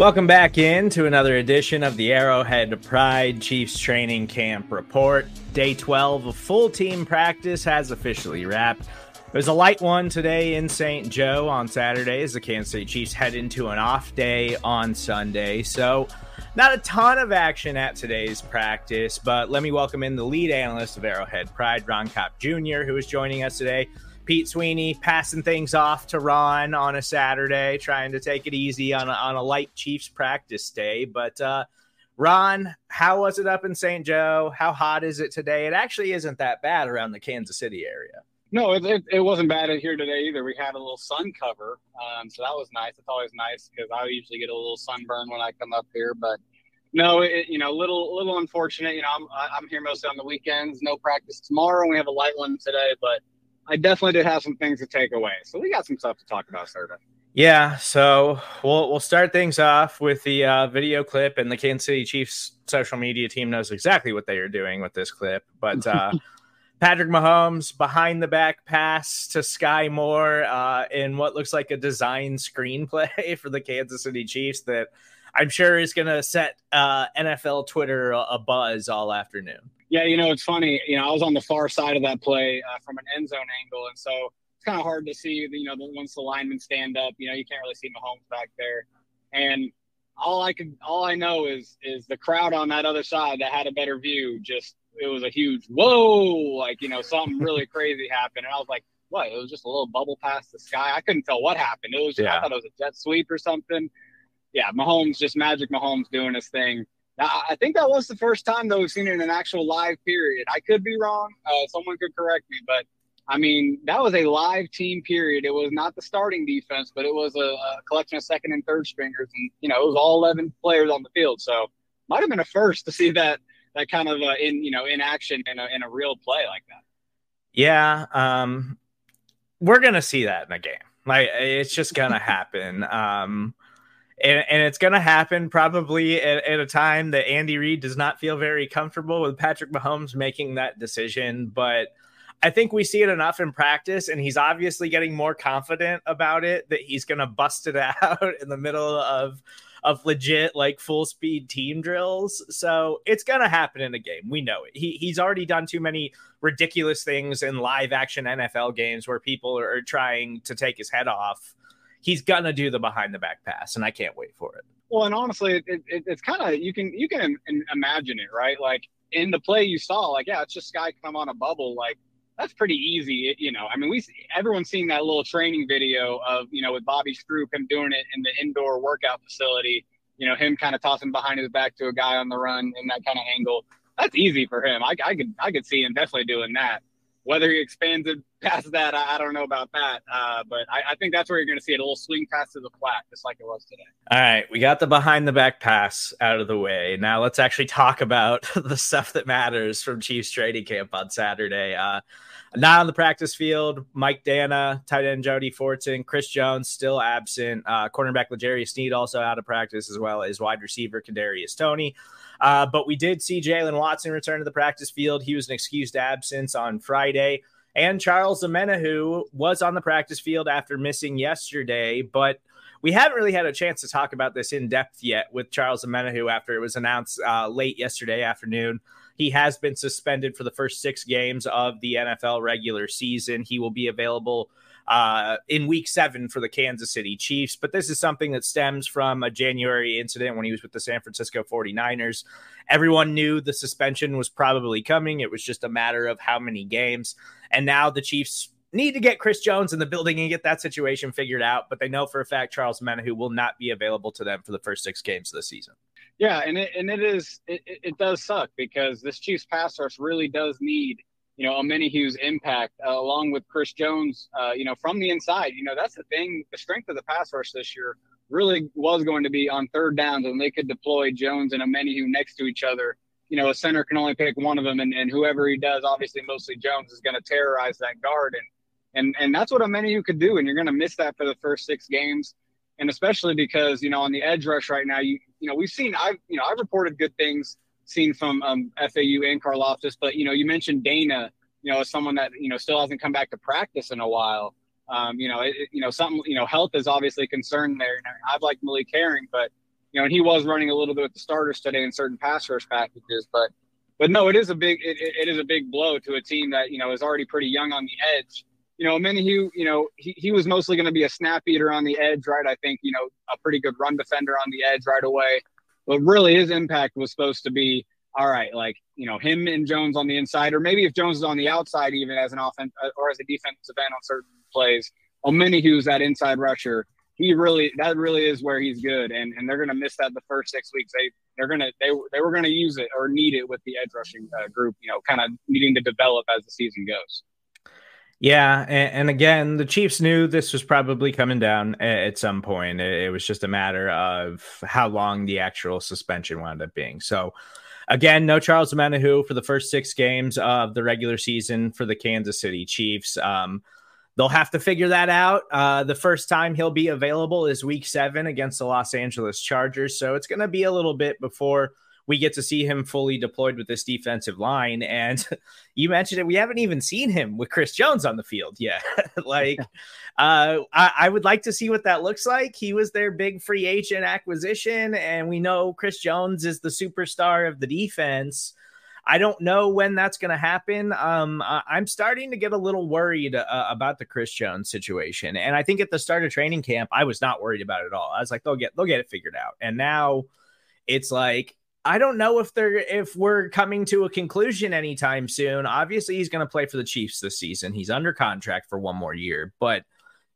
Welcome back in to another edition of the Arrowhead Pride Chiefs Training Camp Report. Day 12 of full team practice has officially wrapped. There's a light one today in St. Joe on Saturday as the Kansas City Chiefs head into an off day on Sunday. So, not a ton of action at today's practice, but let me welcome in the lead analyst of Arrowhead Pride, Ron Kopp Jr., who is joining us today. Pete Sweeney passing things off to Ron on a Saturday, trying to take it easy on a, on a light Chiefs practice day. But uh, Ron, how was it up in St. Joe? How hot is it today? It actually isn't that bad around the Kansas City area. No, it, it, it wasn't bad here today either. We had a little sun cover, um, so that was nice. It's always nice because I usually get a little sunburn when I come up here, but no, it, you know, little little unfortunate. You know, I'm I'm here mostly on the weekends. No practice tomorrow. We have a light one today, but I definitely did have some things to take away. So we got some stuff to talk about, Serda. Yeah, so we'll we'll start things off with the uh, video clip, and the Kansas City Chiefs social media team knows exactly what they are doing with this clip. But uh, Patrick Mahomes behind the back pass to Skyy Moore uh, in what looks like a design screenplay for the Kansas City Chiefs that I'm sure is going to set uh, NFL Twitter a, a buzz all afternoon. Yeah, you know, it's funny. You know, I was on the far side of that play uh, from an end zone angle, and so it's kind of hard to see. You know, once the linemen stand up, you know, you can't really see Mahomes back there. And all I could, all I know is, is the crowd on that other side that had a better view. Just it was a huge whoa, like you know, something really crazy happened, and I was like, what? It was just a little bubble past the sky. I couldn't tell what happened. It was, yeah. I thought it was a jet sweep or something. Yeah, Mahomes, just magic Mahomes doing his thing. I think that was the first time though we've seen it in an actual live period. I could be wrong. Uh, someone could correct me, but I mean that was a live team period. It was not the starting defense, but it was a, a collection of second and third stringers, and you know it was all eleven players on the field. So might have been a first to see that that kind of uh, in you know in action in a, in a real play like that. Yeah, um, we're gonna see that in a game. Like it's just gonna happen. Um, and, and it's going to happen probably at, at, a time that Andy Reid does not feel very comfortable with Patrick Mahomes making that decision. But I think we see it enough in practice, and he's obviously getting more confident about it that he's going to bust it out in the middle of of legit like full speed team drills. So it's gonna happen in a game. We know it. He he's already done too many ridiculous things in live action NFL games where people are trying to take his head off he's gonna do the behind the back pass, and I can't wait for it. Well, and honestly, it, it, it's kind of you can you can imagine it, right? Like in the play you saw, like yeah, it's just Skyy come on a bubble, like that's pretty easy, you know. I mean, we everyone's seen that little training video of you know with Bobby Stroupe him doing it in the indoor workout facility. You know, him kind of tossing behind his back to a guy on the run in that kind of angle. That's easy for him. I, I could I could see him definitely doing that. Whether he expands it past that, I, I don't know about that. Uh, but I, I, think that's where you're going to see it a little swing pass to the flat, just like it was today. All right. We got the behind the back pass out of the way. Now let's actually talk about the stuff that matters from Chiefs training camp on Saturday. Uh, not on the practice field. Mike Danna, tight end Jody Fortson, Chris Jones still absent. Uh, cornerback L'Jarius Sneed also out of practice, as well as wide receiver Kadarius Toney. Uh, but we did see Jaylen Watson return to the practice field. He was an excused absence on Friday. And Charles Omenihu was on the practice field after missing yesterday, but we haven't really had a chance to talk about this in depth yet with Charles Omenihu after it was announced uh, late yesterday afternoon. He has been suspended for the first six games of the NFL regular season. He will be available uh, in week seven for the Kansas City Chiefs. But this is something that stems from a January incident when he was with the San Francisco 49ers. Everyone knew the suspension was probably coming, it was just a matter of how many games. And now the Chiefs need to get Chris Jones in the building and get that situation figured out. But they know for a fact Charles Omenihu will not be available to them for the first six games of the season. Yeah, and it, and it is it, it does suck because this Chiefs pass rush really does need you know, Omenihu's impact uh, along with Chris Jones, uh, you know, from the inside. You know, that's the thing. The strength of the pass rush this year really was going to be on third downs, and they could deploy Jones and Omenihu next to each other. You know, a center can only pick one of them, and, and whoever he does, obviously, mostly Jones is going to terrorize that guard, and and and that's what a Omenihu could do, and you're going to miss that for the first six games, and especially because you know on the edge rush right now, you you know we've seen I've you know I've reported good things seen from um, FAU and Karlaftis. But you know, you mentioned Danna, you know, as someone that you know still hasn't come back to practice in a while. Um, you know, it, you know, something. You know, health is obviously a concern there. I've liked Malik Herring, but you know, and he was running a little bit with the starters today in certain pass rush packages, but but no, it is a big it, it is a big blow to a team that you know is already pretty young on the edge. You know, Omenihu, you know, he, he was mostly going to be a snap eater on the edge, right? I think you know a pretty good run defender on the edge right away, but really his impact was supposed to be all right, like you know him and Jones on the inside, or maybe if Jones is on the outside, even as an offense uh, or as a defensive end on certain plays. Omenihu's that inside rusher he really that really is where he's good, and and they're going to miss that the first six weeks. They they're gonna they they were going to use it or need it with the edge rushing uh, group, you know, kind of needing to develop as the season goes. Yeah, and, and, again, the Chiefs knew this was probably coming down at some point. It, it was just a matter of how long the actual suspension wound up being. So, again, no Charles Omenihu for the first six games of the regular season for the Kansas City Chiefs. Um, they'll have to figure that out. Uh, the first time he'll be available is week seven against the Los Angeles Chargers. So it's going to be a little bit before we get to see him fully deployed with this defensive line. And you mentioned it, we haven't even seen him with Chris Jones on the field yet. like, uh, I, I, would like to see what that looks like. He was their big free agent acquisition, and we know Chris Jones is the superstar of the defense. I don't know when that's going to happen. Um, I'm starting to get a little worried uh, about the Chris Jones situation, and I think at the start of training camp, I was not worried about it at all. I was like, they'll get they'll get it figured out, and now it's like I don't know if they're if we're coming to a conclusion anytime soon. Obviously, he's going to play for the Chiefs this season. He's under contract for one more year, but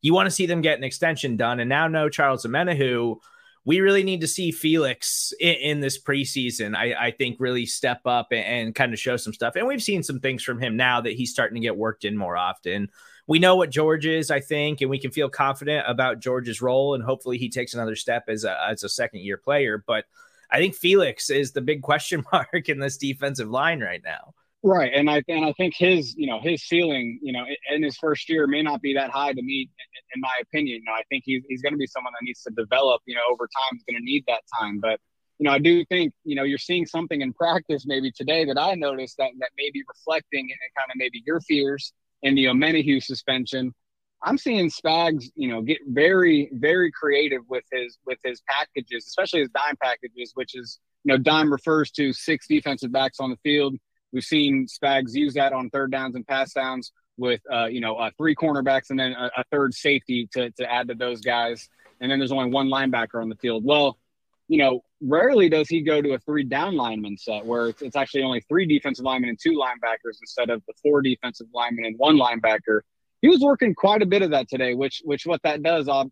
you want to see them get an extension done, and now no Charles Omenihu we really need to see Felix in, in this preseason. I, I, think really step up and, and, kind of show some stuff. And we've seen some things from him now that he's starting to get worked in more often. We know what George is, I think, and we can feel confident about George's role. And hopefully he takes another step as a, as a second year player. But I think Felix is the big question mark in this defensive line right now. Right, and I and I think his you know his ceiling you know in his first year may not be that high to me, in, my opinion. You know, I think he's he's going to be someone that needs to develop. You know, over time, he's going to need that time. But you know, I do think you know you're seeing something in practice maybe today that I noticed that that may be reflecting and kind of maybe your fears in the Omenihu suspension. I'm seeing Spags, you know, get very very creative with his with his packages, especially his dime packages, which is you know dime refers to six defensive backs on the field We've seen Spags use that on third downs and pass downs with, uh, you know, uh, three cornerbacks and then a, a, third safety to, to add to those guys. And then there's only one linebacker on the field. Well, you know, rarely does he go to a three down lineman set where it's, it's actually only three defensive linemen and two linebackers instead of the four defensive linemen and one linebacker. He was working quite a bit of that today, which which what that does uh,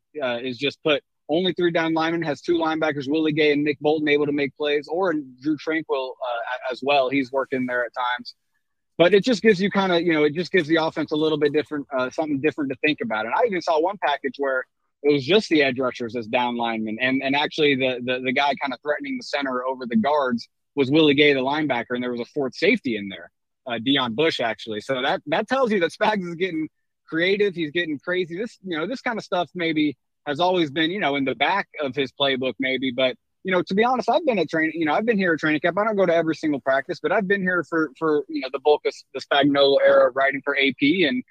is just put only three down linemen, has two linebackers, Willie Gay and Nick Bolton, able to make plays, or Drew Tranquill uh, as well. He's working there at times. But it just gives you kind of, you know, it just gives the offense a little bit different, uh, something different to think about. And I even saw one package where it was just the edge rushers as down linemen. And, and actually, the, the, the guy kind of threatening the center over the guards was Willie Gay, the linebacker, and there was a fourth safety in there, uh, Deon Bush, actually. So that, that tells you that Spags is getting creative. He's getting crazy. This, you know, this kind of stuff maybe has always been, you know, in the back of his playbook, maybe. But you know, to be honest, I've been at training. You know, I've been here at training camp. I don't go to every single practice, but I've been here for for you know the bulk of the Spagnuolo era, writing for AP, and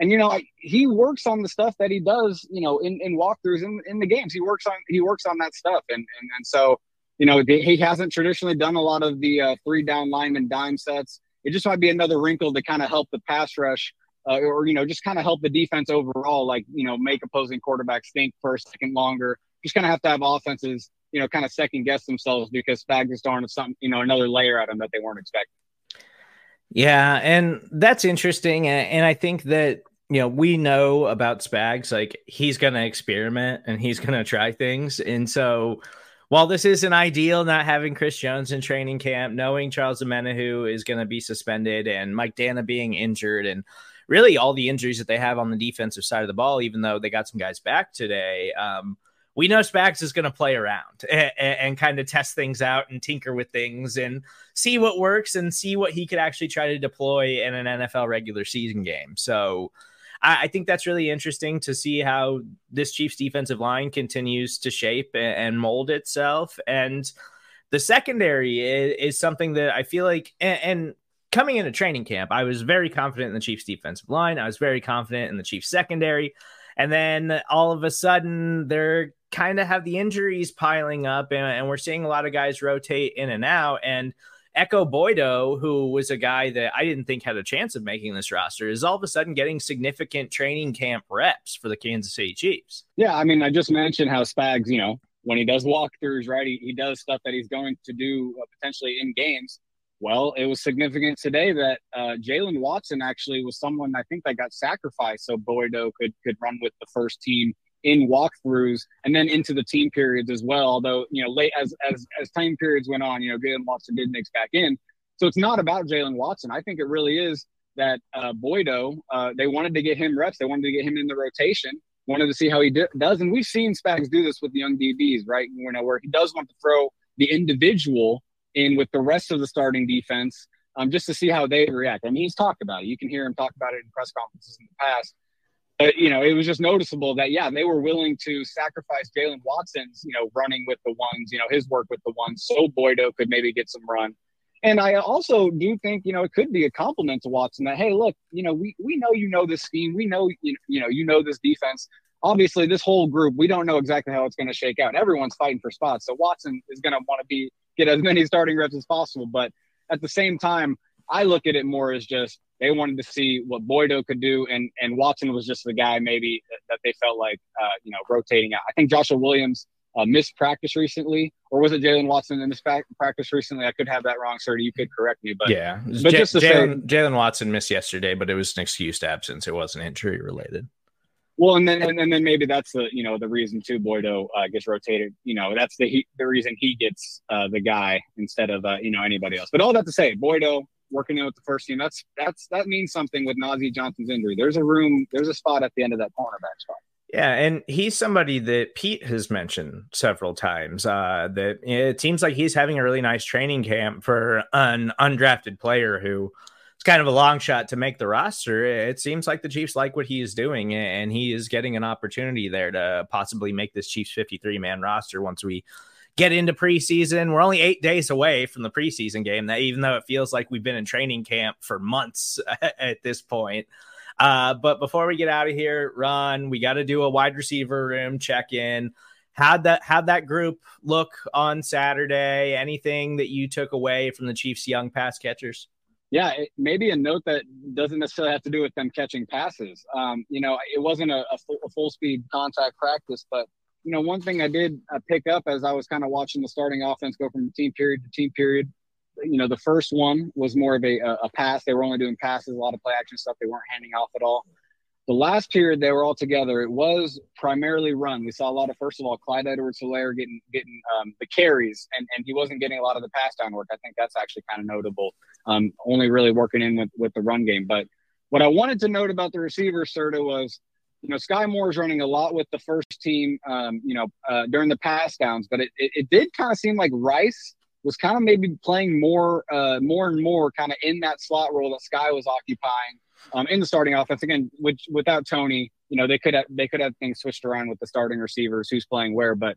and you know, he works on the stuff that he does. You know, in in walkthroughs in in the games, he works on he works on that stuff, and and and so. You know, he hasn't traditionally done a lot of the uh, three down lineman dime sets. It just might be another wrinkle to kind of help the pass rush uh, or you know just kind of help the defense overall like you know make opposing quarterbacks think for a second longer. Just kind of have to have offenses you know kind of second guess themselves because Spags is throwing something you know another layer at them that they weren't expecting. Yeah and that's interesting and, and i think that you know we know about spags like he's gonna experiment and he's gonna try things and so while this isn't ideal, not having Chris Jones in training camp, knowing Charles Omenihu is going to be suspended and Mike Danna being injured and really all the injuries that they have on the defensive side of the ball, even though they got some guys back today. Um, we know Spags is going to play around and, and, kind of test things out and tinker with things and see what works and see what he could actually try to deploy in an NFL regular season game. So I, think that's really interesting to see how this Chiefs defensive line continues to shape and, and mold itself. And the secondary is, is, something that I feel like, and, and coming into training camp, I was very confident in the Chiefs defensive line. I was very confident in the Chiefs secondary. And then all of a sudden, they're kind of have the injuries piling up, and, and, we're seeing a lot of guys rotate in and out. And Ekow Boye-Doe, who was a guy that I didn't think had a chance of making this roster, is all of a sudden getting significant training camp reps for the Kansas City Chiefs. Yeah, I mean, I just mentioned how Spags, you know, when he does walkthroughs, right, he, he does stuff that he's going to do uh, potentially in games. Well, it was significant today that uh, Jaylen Watson actually was someone I think that got sacrificed so Boye-Doe could could run with the first team in walkthroughs and then into the team periods as well. Although you know, late as as as time periods went on, you know, Jaylen Watson did mix back in. So it's not about Jaylen Watson. I think it really is that uh, Boye-Doe, uh, they wanted to get him reps. They wanted to get him in the rotation. Wanted to see how he does, and we've seen Spags do this with young DBs, right? You know, where he does want to throw the individual in with the rest of the starting defense um, just to see how they react. I mean, he's talked about it. You can hear him talk about it in press conferences in the past. But, you know, it was just noticeable that, yeah, they were willing to sacrifice Jaylen Watson's, you know, running with the ones, you know, his work with the ones so Boye-Doe could maybe get some run. And I also do think, you know, it could be a compliment to Watson that, hey, look, you know, we, we know you know this scheme. We know, you, you know, you know this defense. Obviously, this whole group, we don't know exactly how it's going to shake out. Everyone's fighting for spots. So Watson is going to want to be get as many starting reps as possible. But at the same time, I look at it more as just they wanted to see what Boye-Doe could do, and and Watson was just the guy maybe that they felt like uh, you know rotating out. I think Joshua Williams uh, missed practice recently, or was it Jaylen Watson in this practice recently? I could have that wrong, sir. You could correct me, but yeah, but J- just Jaylen Watson missed yesterday, but it was an excused absence. It wasn't injury related. Well, and then and, then maybe that's the you know the reason too Boye-Doe uh, gets rotated. You know that's the he, the reason he gets uh, the guy instead of uh, you know anybody else. But all that to say, Boye-Doe working in with the first team. That's that's that means something with Nazeeh Johnson's injury. There's a room. There's a spot at the end of that cornerback spot. Yeah, and he's somebody that Pete has mentioned several times. Uh, that it seems like he's having a really nice training camp for an undrafted player who it's kind of a long shot to make the roster. It seems like the Chiefs like what he is doing, and he is getting an opportunity there to possibly make this Chiefs 53 man roster once we get into preseason. We're only eight days away from the preseason game, that even though it feels like we've been in training camp for months at this point. Uh, but before we get out of here, Ron, we got to do a wide receiver room check in. How'd that how'd that group look on Saturday? Anything that you took away from the Chiefs' young pass catchers? Yeah, it, maybe a note that doesn't necessarily have to do with them catching passes. Um, you know, it wasn't a, a, full, a, full, speed contact practice, but you know, one thing I did uh, pick up as I was kind of watching the starting offense go from team period to team period. You know, the first one was more of a, a pass. They were only doing passes, a lot of play action stuff. They weren't handing off at all. The last period they were all together, it was primarily run. We saw a lot of, first of all, Clyde Edwards-Helaire getting getting um, the carries, and, and he wasn't getting a lot of the pass down work. I think that's actually kind of notable. Um, only really working in with, with the run game. But what I wanted to note about the receiver, Serda, was, you know, Skyy Moore is running a lot with the first team, um, you know, uh, during the pass downs, but it, it, it did kind of seem like Rice was kind of maybe playing more, uh, more and more kind of in that slot role that Skyy was occupying um, in the starting offense. Again, which without Toney, you know, they could have they could have things switched around with the starting receivers, who's playing where. But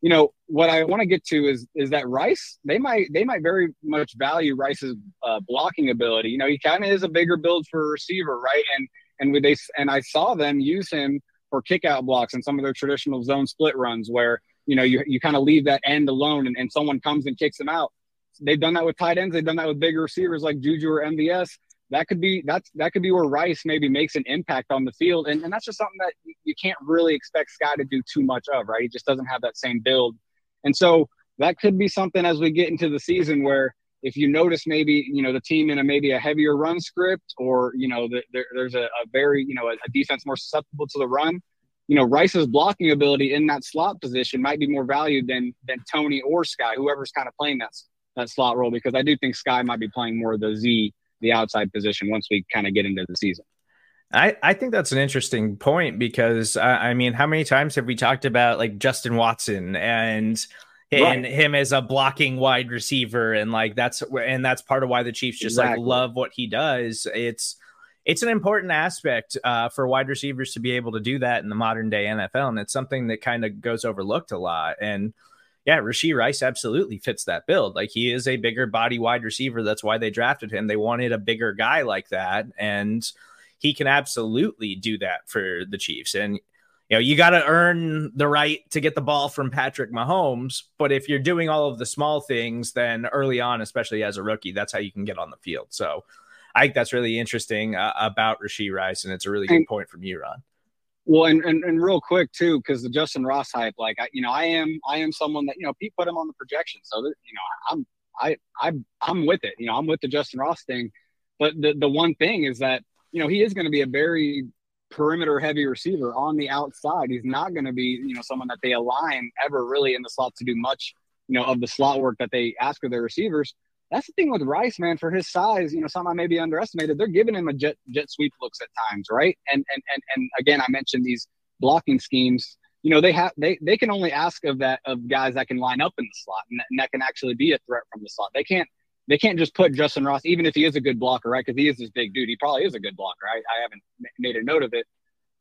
you know, what I want to get to is is that Rice they might they might very much value Rice's uh, blocking ability. You know, he kind of is a bigger build for a receiver, right? And and with they and I saw them use him for kick out blocks and some of their traditional zone split runs where you know you, you kind of leave that end alone and, and someone comes and kicks them out. They've done that with tight ends. They've done that with bigger receivers like Juju or MVS that could be that's that could be where Rice maybe makes an impact on the field, and, and that's just something that you can't really expect Skyy to do too much of, right? He just doesn't have that same build, and so that could be something as we get into the season where if you notice maybe you know the team in a maybe a heavier run script or you know the, there, there's a, a, very you know a, a, defense more susceptible to the run you know rice's blocking ability in that slot position might be more valued than than Toney or skyy whoever's kind of playing that that slot role because i do think skyy might be playing more of the z the outside position once we kind of get into the season. I, I think that's an interesting point because uh, I mean, how many times have we talked about like Justin Watson and and right. him as a blocking wide receiver and like that's and that's part of why the Chiefs just exactly. like love what he does. It's it's an important aspect uh, for wide receivers to be able to do that in the modern day NFL, and it's something that kind of goes overlooked a lot. And yeah, Rashee Rice absolutely fits that build. Like he is a bigger body wide receiver. That's why they drafted him. They wanted a bigger guy like that. And he can absolutely do that for the Chiefs. And you know, you got to earn the right to get the ball from Patrick Mahomes. But if you're doing all of the small things, then early on, especially as a rookie, that's how you can get on the field. So I think that's really interesting uh, about Rashee Rice, and it's a really good point from you, Ron. Well, and, and, and real quick too, because the Justin Ross hype, like I, you know, I am I am someone that you know Pete put him on the projection, so that, you know I'm I I I'm with it. You know, I'm with the Justin Ross thing, but the the one thing is that you know he is going to be a very perimeter heavy receiver on the outside. He's not going to be, you know, someone that they align ever really in the slot to do much, you know, of the slot work that they ask of their receivers. That's the thing with Rice, man. For his size, you know, something I may be underestimated. They're giving him a jet jet sweep looks at times, right? And and and and again, I mentioned these blocking schemes. You know, they have they they can only ask of that of guys that can line up in the slot and that, and that can actually be a threat from the slot. They can't they can't just put Justin Ross, even if he is a good blocker, right? Because he is this big dude. He probably is a good blocker. I, I haven't made a note of it.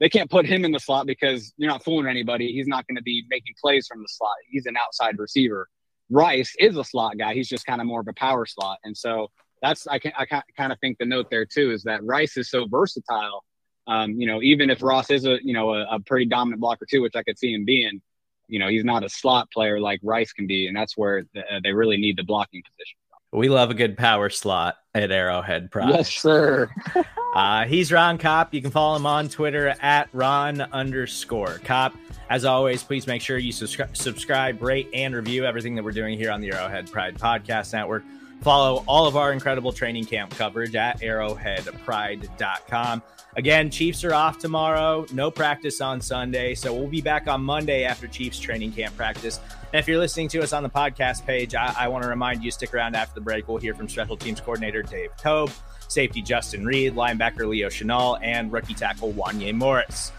They can't put him in the slot because you're not fooling anybody. He's not going to be making plays from the slot. He's an outside receiver. Rice is a slot guy. He's just kind of more of a power slot. And so that's, I, can, I kind of think the note there too is that Rice is so versatile. Um, you know, even if Ross is a, you know, a, a pretty dominant blocker too, which I could see him being, you know, he's not a slot player like Rice can be. And that's where the, uh, they really need the blocking position. We love a good power slot at Arrowhead Pride. Yes, sir. uh, he's Ron Kopp. You can follow him on Twitter at Ron underscore Kopp. As always, please make sure you subscri- subscribe, rate, and review everything that we're doing here on the Arrowhead Pride Podcast Network. Follow all of our incredible training camp coverage at arrowheadpride.com. Again, Chiefs are off tomorrow, no practice on Sunday. So we'll be back on Monday after Chiefs training camp practice. And if you're listening to us on the podcast page, I, I want to remind you stick around after the break. We'll hear from special teams coordinator Dave Toub, safety Justin Reid, linebacker Leo Chenal, and rookie tackle Wanya Morris.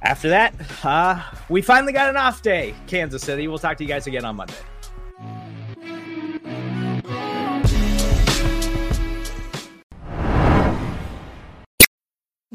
After that, uh, we finally got an off day, Kansas City. We'll talk to you guys again on Monday.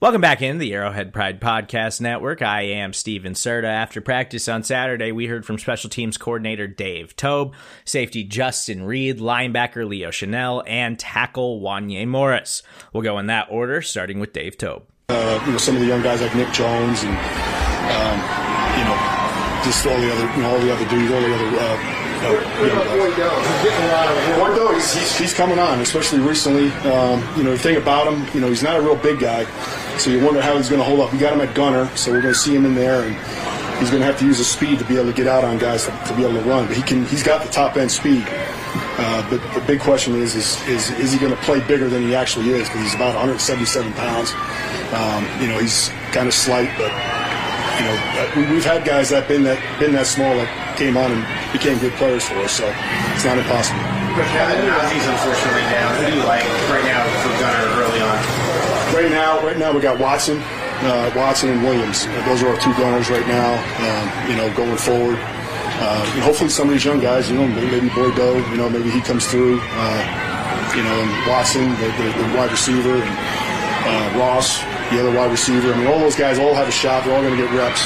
Welcome back in the Arrowhead Pride Podcast Network. I am Stephen Serda. After practice on Saturday, we heard from special teams coordinator Dave Toub, safety Justin Reid, linebacker Leo Chenal, and tackle Wanya Morris. We'll go in that order, starting with Dave Toub. Uh, you know, some of the young guys like Nic Jones and, um, you know, just all the other, you know, all the other dudes, all the other uh, uh, he's, he's, he's, coming on, especially recently. Um, you know, the thing about him, you know, he's not a real big guy, so you wonder how he's going to hold up. We got him at gunner, so we're going to see him in there, and he's going to have to use his speed to be able to get out on guys to, to be able to run. But he can, he's got the top end speed. Uh, but the big question is, is, is, is he going to play bigger than he actually is? Because he's about 177 pounds. Um, you know, he's kind of slight, but you know, uh, we've had guys that been that been that small that came on and became good players for us. So it's not impossible. But Kevin Nazeeh's unfortunately down. Who do you like right now for Gunner early on? Right now, right now we got Watson, uh, Watson and Williams. Uh, those are our two gunners right now. Um, you know, going forward. Uh, hopefully, some of these young guys, you know, maybe, maybe Boye-Doe, you know, maybe he comes through. Uh, you know, and Watson, the, the, the wide receiver, and uh, Ross, the other wide receiver. I mean, all those guys all have a shot. They're all going to get reps.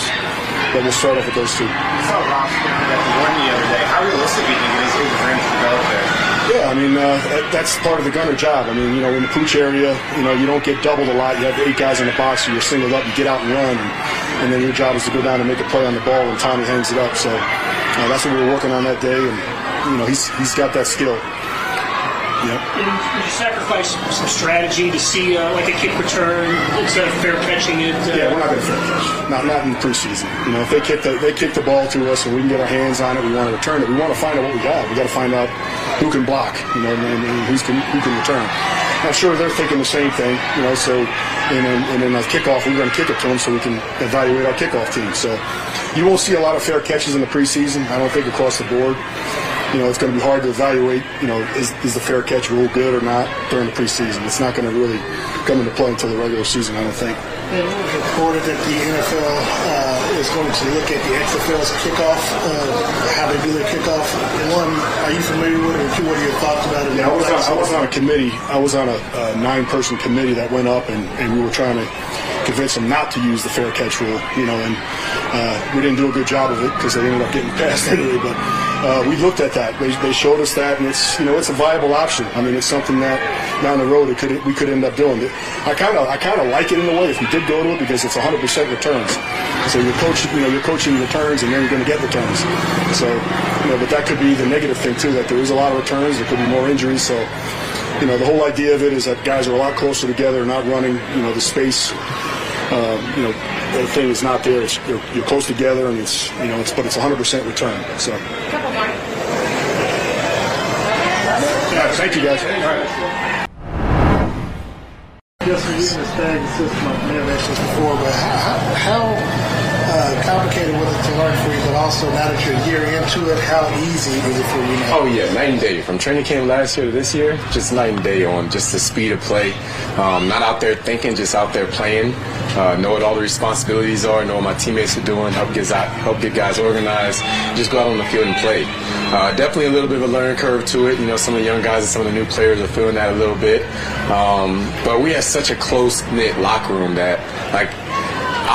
But we'll start off with those two. Saw the one the other day. How realistic do you think it is for him to develop there? Yeah, I mean, uh, that's part of the gunner job. I mean, you know, in the pooch area, you know, you don't get doubled a lot. You have eight guys in the box, so you're singled up, you get out and run, and, and then your job is to go down and make a play on the ball, and Tommy hangs it up. So uh, that's what we were working on that day, and, you know, he's, he's got that skill. Yep. Did you sacrifice some strategy to see uh, like a kick return instead of fair catching it? Uh... Yeah, we're not going to fair catch. Not not in the preseason. You know, if they kick the they kick the ball to us and we can get our hands on it, we want to return it. We want to find out what we got. We got to find out who can block. You know, and, and who's can who can return. I'm sure they're thinking the same thing. You know, so and then and then a kickoff, we're going to kick it to them so we can evaluate our kickoff team. So you won't see a lot of fair catches in the preseason. I don't think across the board you know, it's going to be hard to evaluate, you know, is, is the fair catch rule good or not during the preseason. It's not going to really come into play until the regular season, I don't think. It was reported that the NFL uh, is going to look at the XFL's kickoff, uh, how they do their kickoff. One, are you familiar with it? Or two, what are your thoughts about it? Yeah, I was, on, I was on a committee. I was on a, a nine-person committee that went up, and, and we were trying to convince them not to use the fair catch rule. You know, and uh, we didn't do a good job of it because they ended up getting passed anyway. But uh, we looked at that. They, they showed us that, and it's you know it's a viable option. I mean, it's something that down the road it could we could end up doing. It. I kind of I kind of like it in a way if we did go to it because it's 100% returns. So you're coaching you know you're coaching returns, and then you're going to get returns. So you know, but that could be the negative thing too. That there is a lot of returns. There could be more injuries. So you know, the whole idea of it is that guys are a lot closer together, not running, you know, the space, um, you know, the thing is not there. It's, you're, you're, close together, and it's, you know, it's, but it's 100% return. So. Yeah, thank you guys. All right. Just using the stag system, I've never mentioned this before, but how, how uh, complicated with it to learn for you, but also now that you're a year into it, how easy is it for you now? Oh yeah, night and day. From training camp last year to this year, just night and day on just the speed of play. Um, not out there thinking, just out there playing. Uh, know what all the responsibilities are, know what my teammates are doing, help get out. help get guys organized, just go out on the field and play. Uh, definitely a little bit of a learning curve to it. You know, some of the young guys and some of the new players are feeling that a little bit. Um, but we have such a close knit locker room that like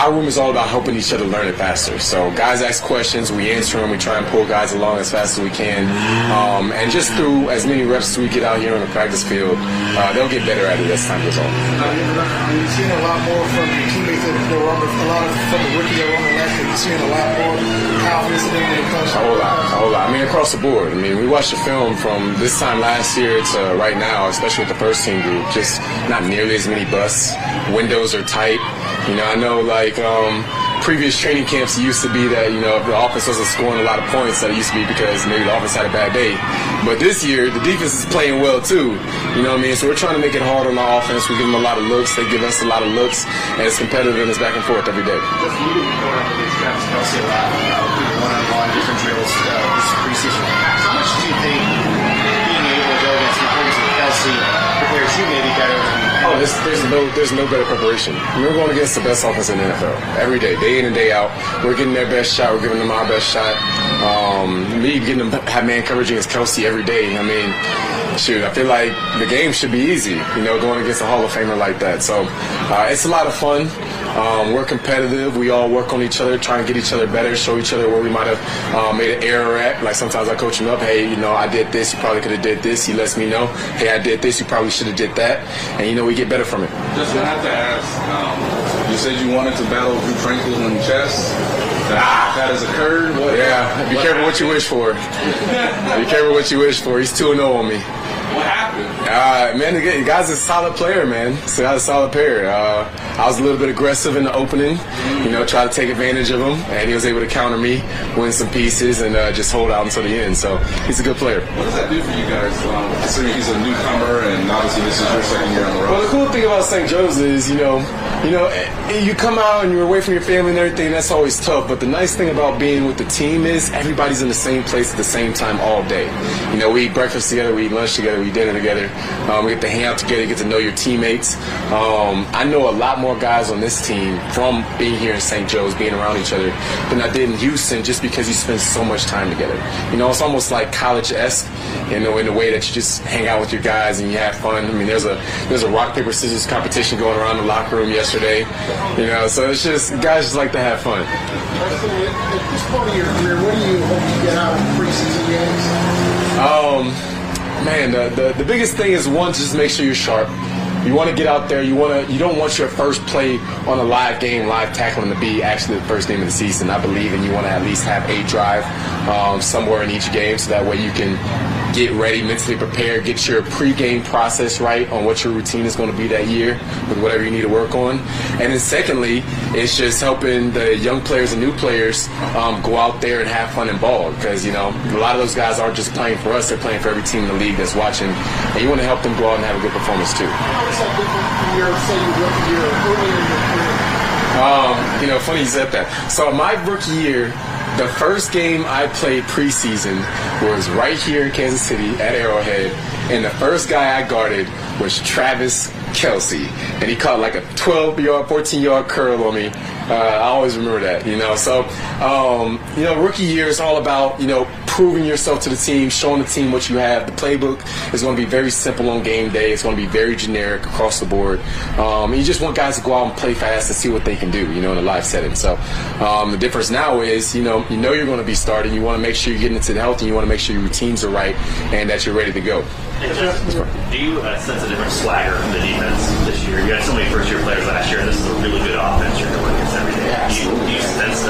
our room is all about helping each other learn it faster. So guys ask questions, we answer them, we try and pull guys along as fast as we can. Um, and just through as many reps as we get out here on the practice field, uh, they'll get better at it as time goes on. You've seen a lot more from your teammates that were on the, a lot of from the rookies that were on the last year. You've seen a lot more confidence in them when it comes to a whole lot, a whole lot. I mean, across the board. I mean, we watched the film from this time last year to right now, especially with the first team group. Just not nearly as many busts. Windows are tight. You know, I know like um, previous training camps used to be that you know if the offense wasn't scoring a lot of points, that it used to be because maybe the offense had a bad day. But this year, the defense is playing well too. You know what I mean? So we're trying to make it hard on our offense. We give them a lot of looks. They give us a lot of looks, and it's competitive and it's back and forth every day. Lot, one-on-one different drills uh, this preseason. How much do you think Prepares you maybe better than Oh, there's, there's no there's no better preparation. We're going against the best offense in the NFL every day, day in and day out. We're getting their best shot. We're giving them our best shot. Um, me getting them have man coverage against Kelce every day. I mean, shoot, I feel like the game should be easy. You know, going against a Hall of Famer like that. So uh, it's a lot of fun. Um, we're competitive. We all work on each other, trying to get each other better, show each other where we might have uh, made an error at. Like sometimes I coach him up. Hey, you know, I did this. You probably could have did this. He lets me know. Hey, I did this. You probably should have did that. And you know, we get better from it. Just I have to ask. Um, you said you wanted to battle Drew Tranquill in chess. That, ah, that has occurred. What, yeah, be what careful what you wish for. be careful what you wish for. He's 2 0 on me. What happened? Uh, man, the guy's a solid player, man. So guy's a solid player. Uh, I was a little bit aggressive in the opening, you know, try to take advantage of him, and he was able to counter me, win some pieces, and uh, just hold out until the end. So he's a good player. What does that do for you guys, um, considering he's a newcomer and obviously this is your second year on the road? Well, the cool thing about St. Joe's is, you know, you know, eh, you come out and you're away from your family and everything. That's always tough. But the nice thing about being with the team is everybody's in the same place at the same time all day. You know, we eat breakfast together, we eat lunch together, we eat dinner together. Um, we get to hang out together, get to know your teammates. Um, I know a lot more guys on this team from being here in St. Joe's, being around each other, than I did in Houston, just because you spend so much time together. You know, it's almost like college-esque, you know, in the way that you just hang out with your guys and you have fun. I mean, there's a there's a rock paper scissors competition going around the locker room yesterday. You know, so it's just guys just like to have fun. At this point of your career, what do you hope to get out of preseason games? Um man, the, the, the biggest thing is one, just make sure you're sharp. You want to get out there. You want to. You don't want your first play on a live game, live tackling to be actually the first game of the season. I believe, and you want to at least have a drive um, somewhere in each game, so that way you can get ready, mentally prepared, get your pregame process right on what your routine is going to be that year with whatever you need to work on. And then secondly, it's just helping the young players and new players um, go out there and have fun and ball because, you know, a lot of those guys aren't just playing for us, they're playing for every team in the league that's watching. And you want to help them go out and have a good performance too. Um, you know, funny you said that. So my rookie year, the first game I played preseason was right here in Kansas City at Arrowhead, and the first guy I guarded was Travis Kelce, and he caught like a 12 yard, 14 yard curl on me. Uh, I always remember that, you know. So, um, you know, rookie year is all about you know proving yourself to the team, showing the team what you have. The playbook is going to be very simple on game day. It's going to be very generic across the board. Um, you just want guys to go out and play fast and see what they can do, you know, in a live setting. So um, the difference now is, you know, you know you're going to be starting. You want to make sure you're getting into the health, and you want to make sure your routines are right and that you're ready to go. Do you uh, sense a different swagger from the defense this year? You had so many first-year players last year, and this is a really good offense you're going against every day. Yeah, do, you, do you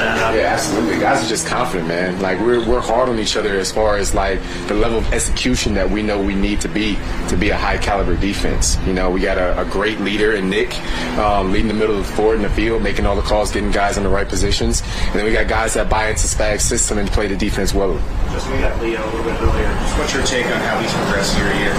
Yeah, absolutely. Guys are just confident, man. Like we're we're hard on each other as far as like the level of execution that we know we need to be to be a high caliber defense. You know, we got a, a great leader in Nick, um, leading the middle of the forward in the field, making all the calls, getting guys in the right positions, and then we got guys that buy into Spag's system and play the defense well. Just we got Leo a little bit earlier. Just what's your take on how he's progressed year to year?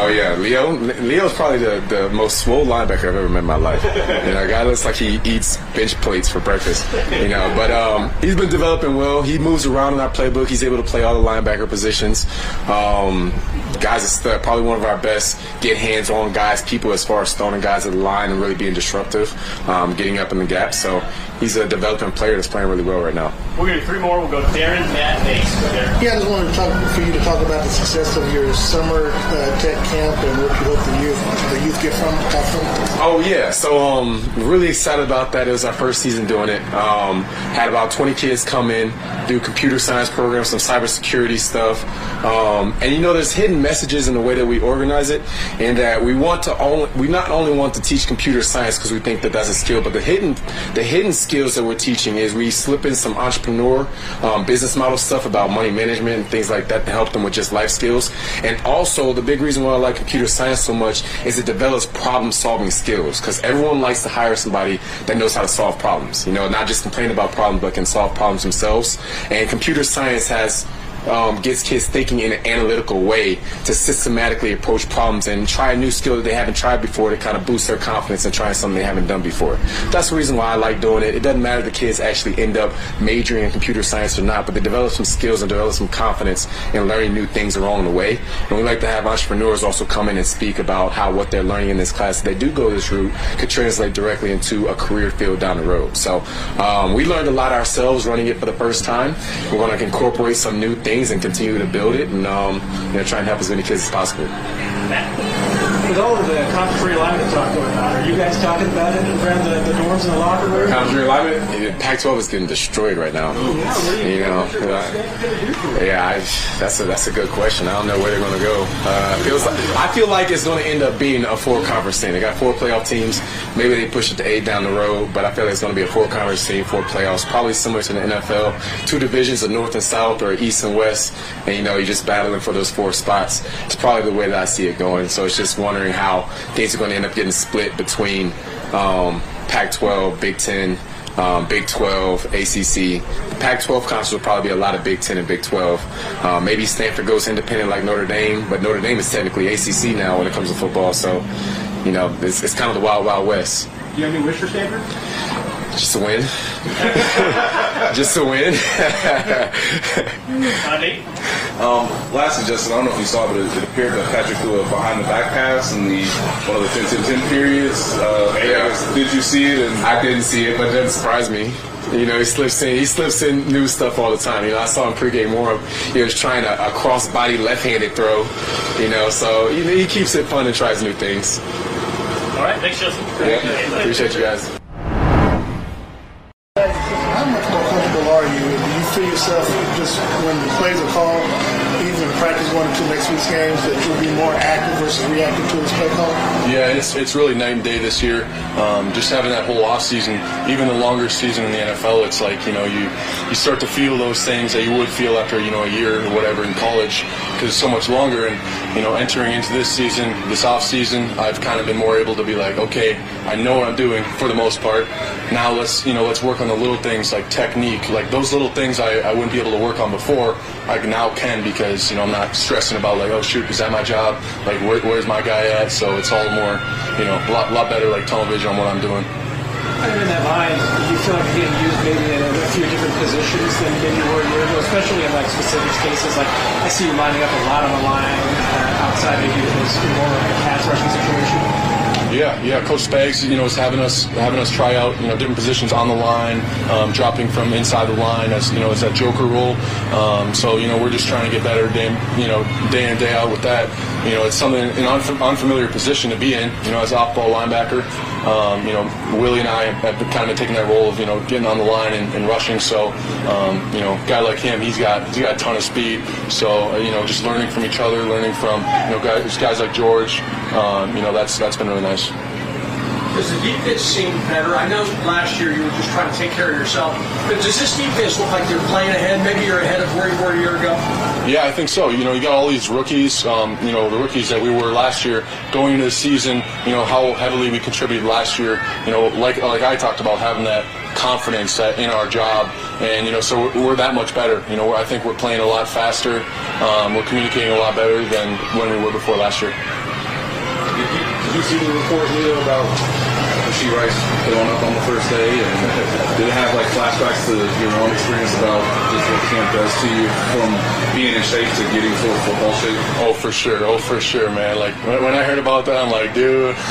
Oh yeah, Leo. Leo's probably the, the most swole linebacker I've ever met in my life. You know, a guy looks like he eats bench plates for breakfast. You know, but um, he's been developing well. He moves around in our playbook. He's able to play all the linebacker positions. Um, guys, is probably one of our best get hands on guys, people as far as throwing guys at the line and really being disruptive, um, getting up in the gap. So he's a developing player that's playing really well right now. We're going to do three more. We'll go Darren, Matt, Mace. Yeah, I just wanted to talk for you to talk about the success of your summer uh, tech camp and what you hope the youth the youth get from got from. Oh yeah, so um, really excited about that. It was our first season doing it. Um, had about 20 kids come in, do computer science programs, some cybersecurity stuff, um, and you know, there's hidden messages in the way that we organize it, and that we want to only we not only want to teach computer science because we think that that's a skill, but the hidden the hidden skills that we're teaching is we slip in some entrepreneur um, business model stuff about money management and things like that to help them with just life skills, and also the big reason why I like computer science so much is it develops problem solving skills because everyone likes to hire somebody that knows how to solve problems. You know, not just complain about problems, but can solve problems themselves. And computer science has um, gets kids thinking in an analytical way to systematically approach problems and try a new skill that they haven't tried before to kind of boost their confidence and trying something they haven't done before. That's the reason why I like doing it. It doesn't matter if the kids actually end up majoring in computer science or not, but they develop some skills and develop some confidence in learning new things along the way. And we like to have entrepreneurs also come in and speak about how what they're learning in this class, if they do go this route, could translate directly into a career field down the road. So um, we learned a lot ourselves running it for the first time. We're going to incorporate some new things things and continue to build it and um, you know try and help as many kids as possible. With all of the conference realignment talk going on, are you guys talking about it around the, the dorms in the locker room? Conference realignment? Pac-12 is getting destroyed right now. Yeah, you know, uh, yeah, I, that's a that's a good question. I don't know where they're going to go. Uh, feels like, I feel like it's going to end up being a four conference team. They got four playoff teams. Maybe they push it to eight down the road, but I feel like it's going to be a four conference team, four playoffs, probably similar to the NFL. Two divisions, of North and South, or East and West, and you know you're just battling for those four spots. It's probably the way that I see it going. So it's just wondering how things are going to end up getting split between um, Pac-12, Big Ten, um, Big 12, ACC. The Pac-12 conference will probably be a lot of Big 10 and Big 12. Um, maybe Stanford goes independent like Notre Dame, but Notre Dame is technically ACC now when it comes to football. So, you know, it's, it's kind of the wild, wild west. Do you have any wish for Stanford? Just to win. Just to win. uh, Nate? Um, lastly, Justin, I don't know if you saw, but it, it appeared that Patrick threw a behind the back pass in the one of the 10 10 10 periods. Uh, Yeah. Did you see it? And I didn't see it, but it doesn't surprise me. You know, he slips in. He slips in new stuff all the time. You know, I saw him pregame more of he was trying a, a cross-body left-handed throw. You know, so you know, he keeps it fun and tries new things. All right, thanks, Justin. Yeah, appreciate you guys. Feel yourself just when the plays are called, even practice one or two next week's games, that you'll be more active versus reactive to this play call? Yeah, it's it's really night and day this year. Um, just having that whole off season, even the longer season in the NFL, it's like you know you you start to feel those things that you would feel after you know a year or whatever in college because it's so much longer. And you know, entering into this season, this off season, I've kind of been more able to be like, okay, I know what I'm doing for the most part. Now let's you know let's work on the little things like technique, like those little things I, I wouldn't be able to work on before. I now can because you know I'm not stressing about like oh shoot is that my job like where, where's my guy at so it's all more you know a lot, lot better like tunnel vision on what I'm doing. Of in that line, you feel like you're getting used maybe in a few different positions than maybe you were a year ago, especially in like specific cases? Like I see you lining up a lot on the line uh, outside maybe it was more like a pass rushing situation. Yeah, yeah. Coach Spags, you know, is having us having us try out, you know, different positions on the line, um, dropping from inside the line as you know, as that joker role. Um, so you know, we're just trying to get better, day, you know, day in day out with that. You know, it's something an unf- unfamiliar position to be in. You know, as off-ball linebacker. Um, you know, Willie and I have been kind of taking that role of you know getting on the line and, and rushing. So, um, you know, a guy like him, he's got he's got a ton of speed. So, uh, you know, just learning from each other, learning from you know guys guys like George. Um, you know, that's that's been really nice. Does the defense seem better? I know last year you were just trying to take care of yourself, but does this defense look like they're playing ahead? Maybe you're ahead of where you were a year ago. Yeah, I think so. You know, you got all these rookies. Um, you know, the rookies that we were last year going into the season. You know how heavily we contributed last year. You know, like like I talked about having that confidence that in our job, and you know, so we're, we're that much better. You know, I think we're playing a lot faster. Um, we're communicating a lot better than when we were before last year. Did you see the report, Leo, about Rashee Rice going up on the first day? And did it have like flashbacks to your own experience about just what camp does to you from being in shape to getting full football shape? Oh, for sure. Oh, for sure, man. Like when, when I heard about that, I'm like, dude,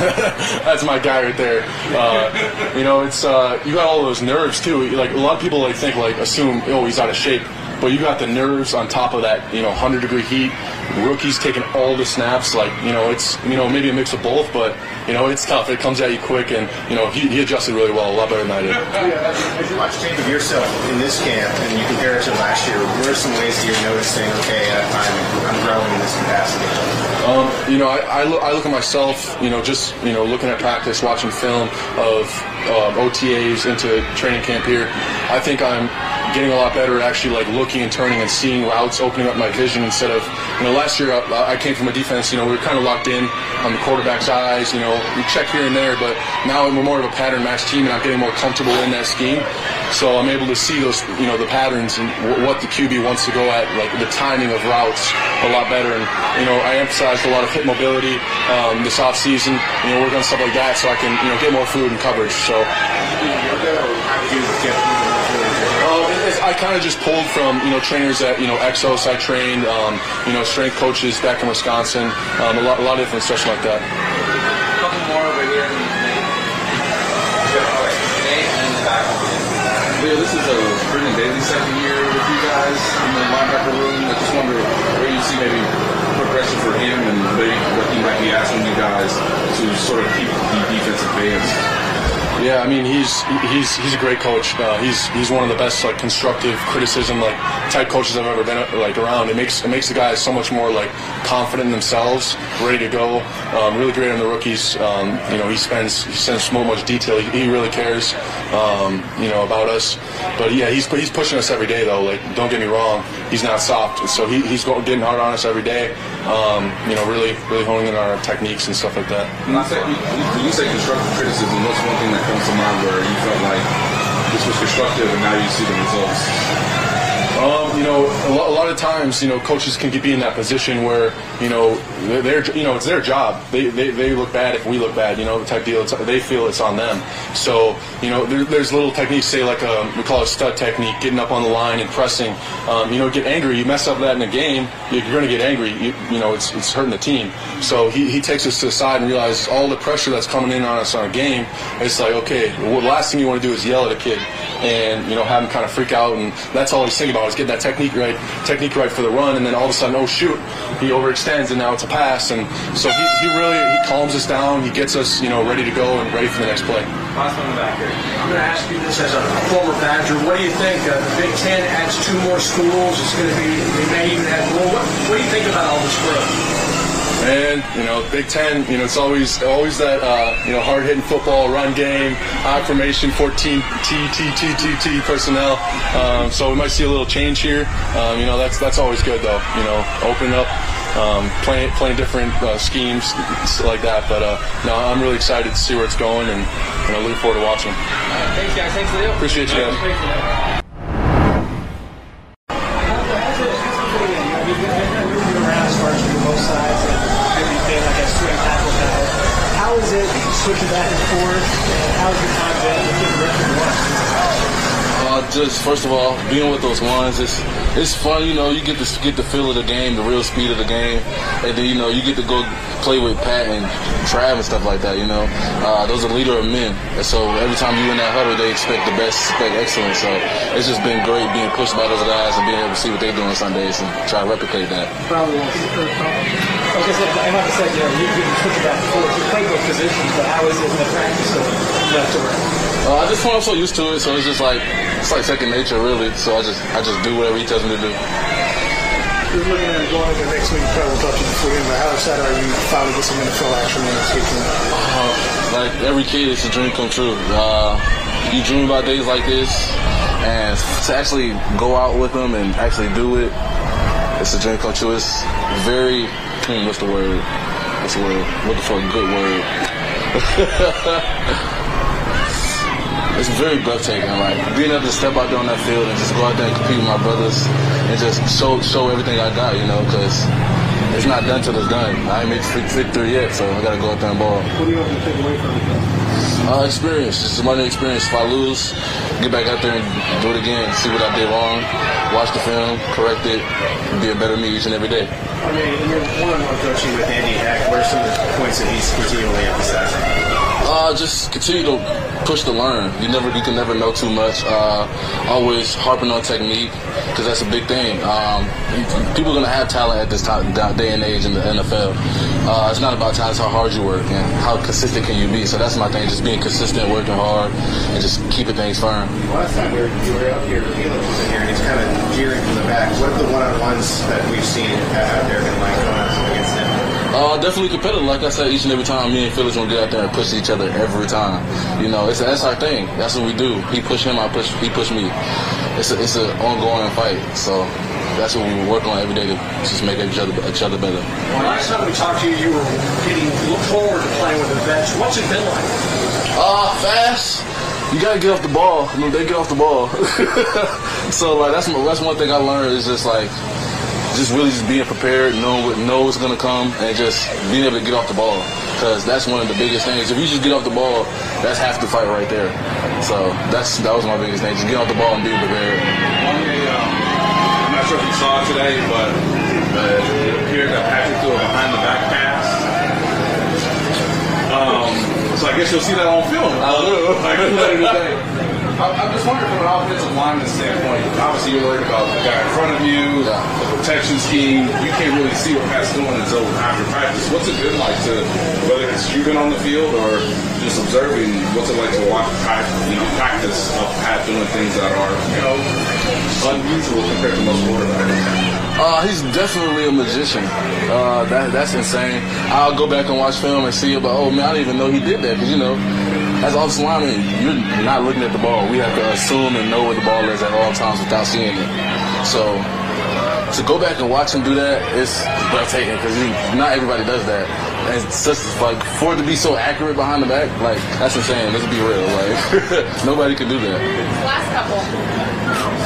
that's my guy right there. Uh, you know, it's uh, you got all those nerves too. Like a lot of people like think like assume, oh, he's out of shape. But you got the nerves on top of that, you know, 100 degree heat. Rookies taking all the snaps, like you know, it's you know maybe a mix of both, but you know it's tough. It comes at you quick, and you know he, he adjusted really well, a lot better than I did. As you watch tape of yourself in this camp and you compare it to last year, what are some ways that you're noticing, okay, I'm, I'm growing in this capacity? Um, you know, I, I, look, I look at myself, you know, just, you know, looking at practice, watching film of uh, OTAs into training camp here. I think I'm getting a lot better at actually like looking and turning and seeing routes, opening up my vision instead of, you know, last year I, I came from a defense, you know, we were kind of locked in on the quarterback's eyes, you know, we check here and there, but now we're more of a pattern match team and I'm getting more comfortable in that scheme. So I'm able to see those, you know, the patterns and w- what the QB wants to go at, like the timing of routes a lot better. And, you know, I emphasized a lot of hip mobility um, this off season, you know, work on stuff like that so I can, you know, get more food and coverage. So. It's- I kind of just pulled from you know trainers at you know Exos I trained, um, you know strength coaches back in Wisconsin, um, a lot a lot of different stuff like that. couple more over here. Leo, this is a Brendan Daly second year with you guys in the linebacker room. I just wonder where you see maybe progression for him and maybe what he might be asking you guys to sort of keep the defense advanced. Yeah, I mean he's he's he's a great coach. Uh, he's he's one of the best like constructive criticism like type coaches I've ever been like around. It makes it makes the guys so much more like confident in themselves, ready to go. Um, really great on the rookies. Um, you know he spends he spends so much detail. He, he really cares. Um, you know about us. But yeah, he's he's pushing us every day though. Like don't get me wrong, he's not soft. So he, he's getting hard on us every day. Um, you know really really honing in on our techniques and stuff like that. When when you say constructive criticism, what's one thing that comes to mind where you felt like this was constructive and now you see the results? Um, you know, a lot, a lot of times, you know, coaches can be in that position where, you know, they're, you know, it's their job. They, they, they look bad if we look bad, you know, type deal. It's, they feel it's on them. So, you know, there, there's little techniques, say like a, we call it stud technique, getting up on the line and pressing. Um, you know, get angry. You mess up that in a game, you're going to get angry. You, you know, it's, it's hurting the team. So he, he takes us to the side and realizes all the pressure that's coming in on us on a game. It's like, okay, the last thing you want to do is yell at a kid and, you know, have him kind of freak out. And that's all he's thinking about is get that technique right, technique right for the run. And then all of a sudden, oh shoot, he overextends and now it's a pass. And so he, he really, he calms us down. He gets us, you know, ready to go and ready for the next play. Last one in back here. I'm going to ask you this as a former Badger. What do you think? Uh, the Big Ten adds two more schools. It's going to be, they may even add more. What, what do you think about all this growth? And you know, Big Ten, you know, it's always always that uh, you know hard hitting football, run game, high formation, 14 T T T T T personnel. Um, so we might see a little change here. Um, you know, that's that's always good though. You know, open up. Um, playing playing different uh, schemes like that, but uh, no, I'm really excited to see where it's going, and you know, looking forward to watching. Thanks, guys. Thanks, Leo. Appreciate you guys. Switching back and forth? And how's your time been with the rest of Uh, just first of all, being with those ones, it's it's fun. You know, you get to get the feel of the game, the real speed of the game, and then you know you get to go play with Pat and Trav and stuff like that. You know, uh, those are leader of men, and so every time you in that huddle, they expect the best, expect excellence. So it's just been great being pushed by those guys and being able to see what they do on Sundays and try to replicate that. Probably see I was gonna say, like I said, you know, you can switch it back and forth. You play both positions, but how is it in the practice of left to right? Uh, I just I'm so used to it, so it's just like it's like second nature, really. So I just I just do whatever he tells me to do. You're looking at going into next week, probably talked to you before, but how excited are you to finally get some NFL action in the season? Uh, like every kid, it's a dream come true. Uh, you dream about days like this, and to actually go out with them and actually do it, it's a dream come true. It's very, hmm, what's the word? What's the word? What the fuck? Good word. it's very breathtaking. Like being able to step out there on that field and just go out there and compete with my brothers and just show show everything I got, you know, because it's not done till it's done. I ain't made victory yet, so I gotta go out there and ball. What do you want to take away from it? Uh, experience, just a learning experience. If I lose, get back out there and do it again, see what I did wrong, watch the film, correct it, be a better me each and every day. I mean, in your one-on-one coaching with Andy Heck, what are some of the points that he's continually emphasizing? Uh, just continue to push to learn. You never, you can never know too much. Uh, always harping on technique because that's a big thing. Um, people are gonna have talent at this time, day and age in the NFL. Uh, it's not about talent; it's how hard you work and how consistent can you be. So that's my thing: just being consistent, working hard, and just keeping things firm. Last time we were, you were up here, Felix was in here, and he's kind of jeering from the back. What are the one-on-ones that we've seen out there been like going up against him? Uh, definitely competitive. Like I said, each and every time me and Felix gonna get out there and push each other every time. You know, it's that's our thing. That's what we do. He push him, I push. He push me. It's a, it's an ongoing fight. So that's what we work on every day to just make each other each other better. Last time we talked to you, you were getting look forward to playing with the vets. What's it been like? Uh, fast. You gotta get off the ball. I mean, they get off the ball. so like that's that's one thing I learned is just like just really just being prepared, knowing what know what's gonna come, and just being able to get off the ball. Because that's one of the biggest things. If you just get off the ball, that's half the fight right there. So that's that was my biggest thing. Just get off the ball and be prepared. On the, um, I'm not sure if you saw it today, but uh, it appeared that Patrick threw a behind the back pass. Um, so I guess you'll see that on film. I don't know. Like later today. I- I'm just wondering from an offensive lineman standpoint, obviously you're worried about the guy in front of you, the protection scheme. You can't really see what Pat's doing until after practice. What's it been like to, whether it's you been on the field or just observing, what's it like to watch Pat, you know, practice of Pat doing things that are, you know, unusual compared to most quarterbacks? Uh, he's definitely a magician. Uh, that, that's insane. I'll go back and watch film and see it, but oh man, I didn't even know he did that because you know, as offensive lineman, you're not looking at the ball. We have to assume and know where the ball is at all times without seeing it. So to go back and watch him do that is breathtaking because not everybody does that. And it's just like for it to be so accurate behind the back, like that's insane. Let's be real. Like nobody can do that. Last couple.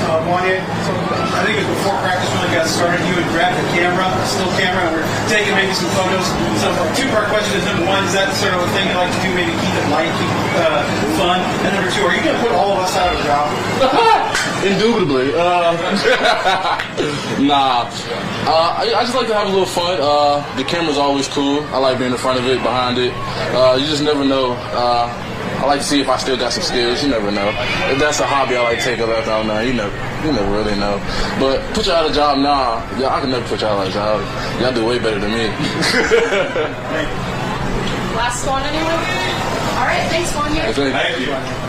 Uh, Wanya, so I think it was before practice really got started. You had grabbed the camera, still camera, and we're taking maybe some photos. So, two part question is number one, is that sort of a thing you like to do? Maybe keep it light, keep it uh, fun. And number two, are you going to put all of us out of a job? Indubitably. Uh, nah. Uh, I, I just like to have a little fun. Uh, the camera's always cool. I like being in front of it, behind it. Uh, you just never know. Uh, I like to see if I still got some skills. You never know. If that's a hobby I like to take up after I'm done, you never, you never really know. But put you out of a job, nah. Yeah, I can never put y'all out of a job. Y'all do way better than me. Last one, anyone? All right, thanks, Wanya. Thank you.